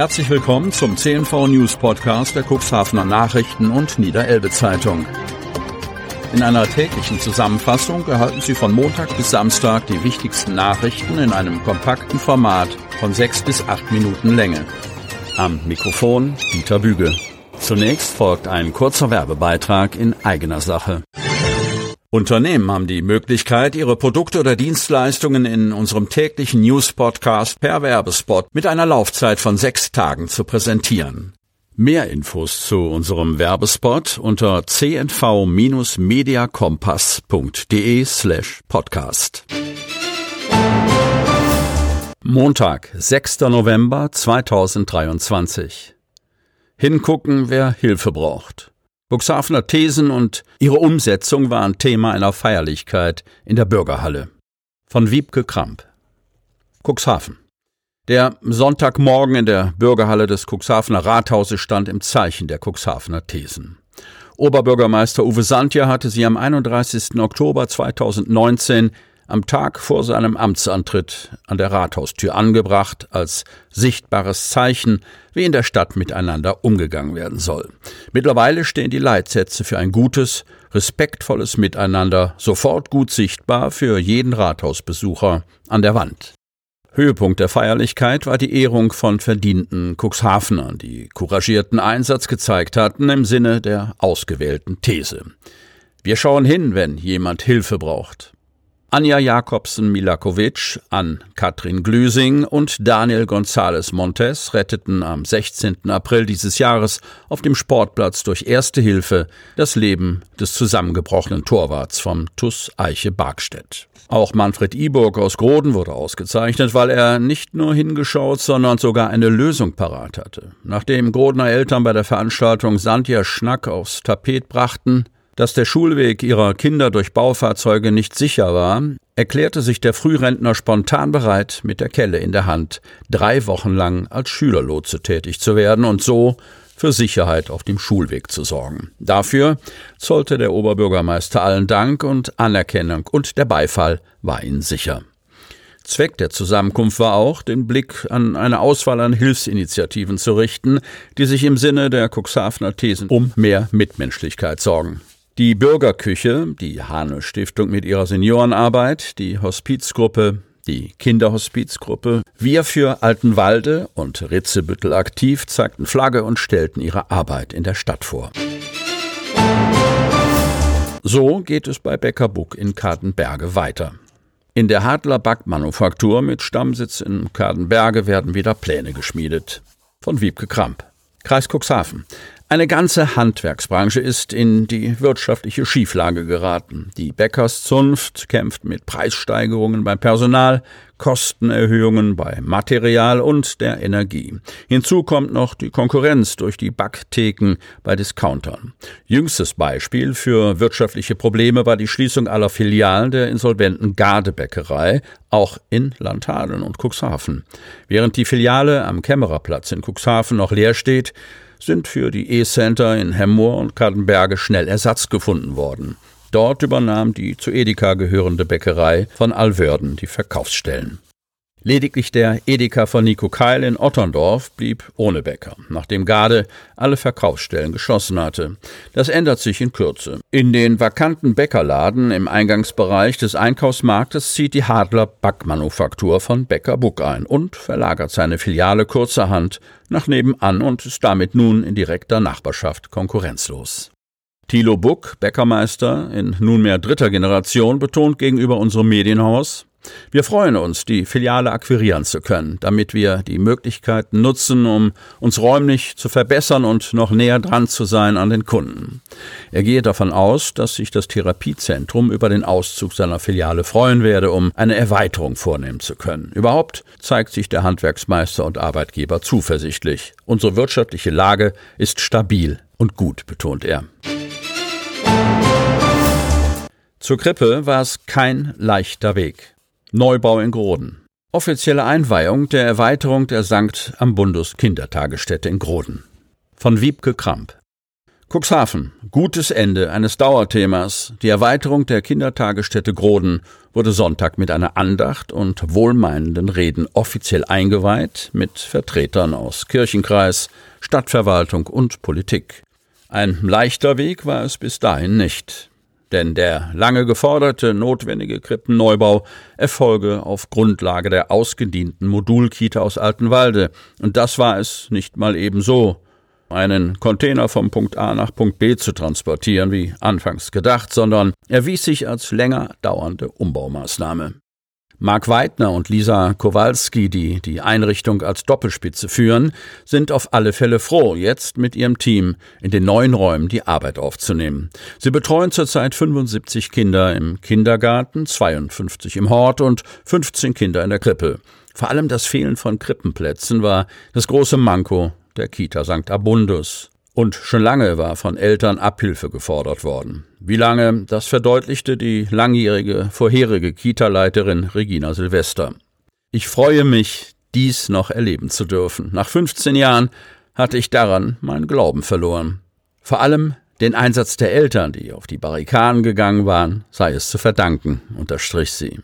Herzlich willkommen zum CNV News Podcast der Cuxhavener Nachrichten und Niederelbe Zeitung. In einer täglichen Zusammenfassung erhalten Sie von Montag bis Samstag die wichtigsten Nachrichten in einem kompakten Format von sechs bis acht Minuten Länge. Am Mikrofon Dieter Büge. Zunächst folgt ein kurzer Werbebeitrag in eigener Sache. Unternehmen haben die Möglichkeit, ihre Produkte oder Dienstleistungen in unserem täglichen News-Podcast per Werbespot mit einer Laufzeit von sechs Tagen zu präsentieren. Mehr Infos zu unserem Werbespot unter cnv-mediakompass.de slash podcast. Montag, 6. November 2023. Hingucken, wer Hilfe braucht. Buxhafener Thesen und ihre Umsetzung waren Thema einer Feierlichkeit in der Bürgerhalle. Von Wiebke Kramp. Cuxhaven. Der Sonntagmorgen in der Bürgerhalle des Cuxhavener Rathauses stand im Zeichen der Cuxhavener Thesen. Oberbürgermeister Uwe Santja hatte sie am 31. Oktober 2019 am Tag vor seinem Amtsantritt an der Rathaustür angebracht, als sichtbares Zeichen, wie in der Stadt miteinander umgegangen werden soll. Mittlerweile stehen die Leitsätze für ein gutes, respektvolles Miteinander sofort gut sichtbar für jeden Rathausbesucher an der Wand. Höhepunkt der Feierlichkeit war die Ehrung von verdienten Cuxhavenern, die couragierten Einsatz gezeigt hatten im Sinne der ausgewählten These. Wir schauen hin, wenn jemand Hilfe braucht. Anja Jakobsen Milakovic, an Katrin Glüsing und Daniel González Montes retteten am 16. April dieses Jahres auf dem Sportplatz durch Erste Hilfe das Leben des zusammengebrochenen Torwarts vom TUS Eiche Barkstedt. Auch Manfred Iburg aus Groden wurde ausgezeichnet, weil er nicht nur hingeschaut, sondern sogar eine Lösung parat hatte. Nachdem Grodener Eltern bei der Veranstaltung Sandja Schnack aufs Tapet brachten, dass der Schulweg ihrer Kinder durch Baufahrzeuge nicht sicher war, erklärte sich der Frührentner spontan bereit, mit der Kelle in der Hand drei Wochen lang als Schülerlotse tätig zu werden und so für Sicherheit auf dem Schulweg zu sorgen. Dafür zollte der Oberbürgermeister allen Dank und Anerkennung und der Beifall war ihnen sicher. Zweck der Zusammenkunft war auch, den Blick an eine Auswahl an Hilfsinitiativen zu richten, die sich im Sinne der Cuxhavener Thesen um mehr Mitmenschlichkeit sorgen. Die Bürgerküche, die Hane Stiftung mit ihrer Seniorenarbeit, die Hospizgruppe, die Kinderhospizgruppe, Wir für Altenwalde und Ritzebüttel aktiv zeigten Flagge und stellten ihre Arbeit in der Stadt vor. So geht es bei Becker Buck in Kartenberge weiter. In der Hadler Backmanufaktur mit Stammsitz in Kardenberge werden wieder Pläne geschmiedet. Von Wiebke Kramp. Kreis Cuxhaven. Eine ganze Handwerksbranche ist in die wirtschaftliche Schieflage geraten. Die Bäckerszunft kämpft mit Preissteigerungen beim Personal, Kostenerhöhungen bei Material und der Energie. Hinzu kommt noch die Konkurrenz durch die Backtheken bei Discountern. Jüngstes Beispiel für wirtschaftliche Probleme war die Schließung aller Filialen der insolventen Gardebäckerei, auch in Landhadeln und Cuxhaven. Während die Filiale am Kämmererplatz in Cuxhaven noch leer steht, sind für die E-Center in Hemmoor und Kartenberge schnell Ersatz gefunden worden. Dort übernahm die zu Edeka gehörende Bäckerei von Alwörden die Verkaufsstellen. Lediglich der Edeka von Nico Keil in Otterndorf blieb ohne Bäcker, nachdem Garde alle Verkaufsstellen geschlossen hatte. Das ändert sich in Kürze. In den vakanten Bäckerladen im Eingangsbereich des Einkaufsmarktes zieht die Hadler Backmanufaktur von Bäcker Buck ein und verlagert seine Filiale kurzerhand nach nebenan und ist damit nun in direkter Nachbarschaft konkurrenzlos. Thilo Buck, Bäckermeister in nunmehr dritter Generation, betont gegenüber unserem Medienhaus, wir freuen uns, die Filiale akquirieren zu können, damit wir die Möglichkeiten nutzen, um uns räumlich zu verbessern und noch näher dran zu sein an den Kunden. Er gehe davon aus, dass sich das Therapiezentrum über den Auszug seiner Filiale freuen werde, um eine Erweiterung vornehmen zu können. Überhaupt zeigt sich der Handwerksmeister und Arbeitgeber zuversichtlich. Unsere wirtschaftliche Lage ist stabil und gut, betont er. Zur Krippe war es kein leichter Weg. Neubau in Groden. Offizielle Einweihung der Erweiterung der St. Ambundus Kindertagesstätte in Groden. Von Wiebke Kramp. Cuxhaven. Gutes Ende eines Dauerthemas. Die Erweiterung der Kindertagesstätte Groden wurde Sonntag mit einer Andacht und wohlmeinenden Reden offiziell eingeweiht mit Vertretern aus Kirchenkreis, Stadtverwaltung und Politik. Ein leichter Weg war es bis dahin nicht. Denn der lange geforderte notwendige Krippenneubau erfolge auf Grundlage der ausgedienten Modulkita aus Altenwalde. Und das war es nicht mal ebenso einen Container vom Punkt A nach Punkt B zu transportieren, wie anfangs gedacht, sondern erwies sich als länger dauernde Umbaumaßnahme. Mark Weidner und Lisa Kowalski, die die Einrichtung als Doppelspitze führen, sind auf alle Fälle froh, jetzt mit ihrem Team in den neuen Räumen die Arbeit aufzunehmen. Sie betreuen zurzeit 75 Kinder im Kindergarten, 52 im Hort und 15 Kinder in der Krippe. Vor allem das Fehlen von Krippenplätzen war das große Manko der Kita St. Abundus. Und schon lange war von Eltern Abhilfe gefordert worden. Wie lange, das verdeutlichte die langjährige vorherige Kita-Leiterin Regina Silvester. Ich freue mich, dies noch erleben zu dürfen. Nach 15 Jahren hatte ich daran meinen Glauben verloren. Vor allem den Einsatz der Eltern, die auf die Barrikaden gegangen waren, sei es zu verdanken, unterstrich sie.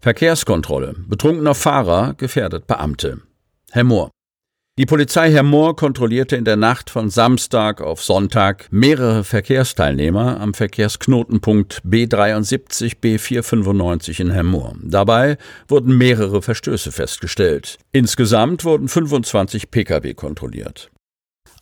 Verkehrskontrolle. Betrunkener Fahrer gefährdet Beamte. Herr Mohr. Die Polizei Herr Mohr kontrollierte in der Nacht von Samstag auf Sonntag mehrere Verkehrsteilnehmer am Verkehrsknotenpunkt B73 B495 in Herr Mohr. Dabei wurden mehrere Verstöße festgestellt. Insgesamt wurden 25 Pkw kontrolliert.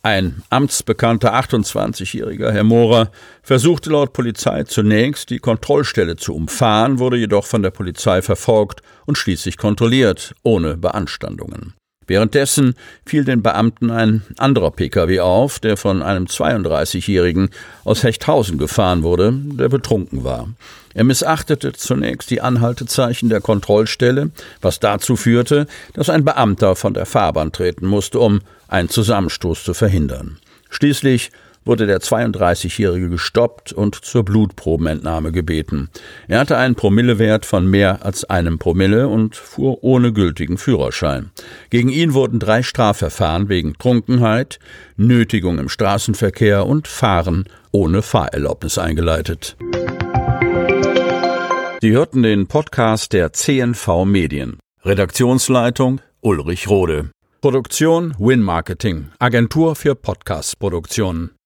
Ein amtsbekannter 28-jähriger Herr Mohrer versuchte laut Polizei zunächst die Kontrollstelle zu umfahren, wurde jedoch von der Polizei verfolgt und schließlich kontrolliert, ohne Beanstandungen. Währenddessen fiel den Beamten ein anderer Pkw auf, der von einem 32-Jährigen aus Hechthausen gefahren wurde, der betrunken war. Er missachtete zunächst die Anhaltezeichen der Kontrollstelle, was dazu führte, dass ein Beamter von der Fahrbahn treten musste, um einen Zusammenstoß zu verhindern. Schließlich wurde der 32-Jährige gestoppt und zur Blutprobenentnahme gebeten. Er hatte einen Promillewert von mehr als einem Promille und fuhr ohne gültigen Führerschein. Gegen ihn wurden drei Strafverfahren wegen Trunkenheit, Nötigung im Straßenverkehr und Fahren ohne Fahrerlaubnis eingeleitet. Sie hörten den Podcast der CNV Medien. Redaktionsleitung Ulrich Rode. Produktion Win Marketing, Agentur für Podcast-Produktionen.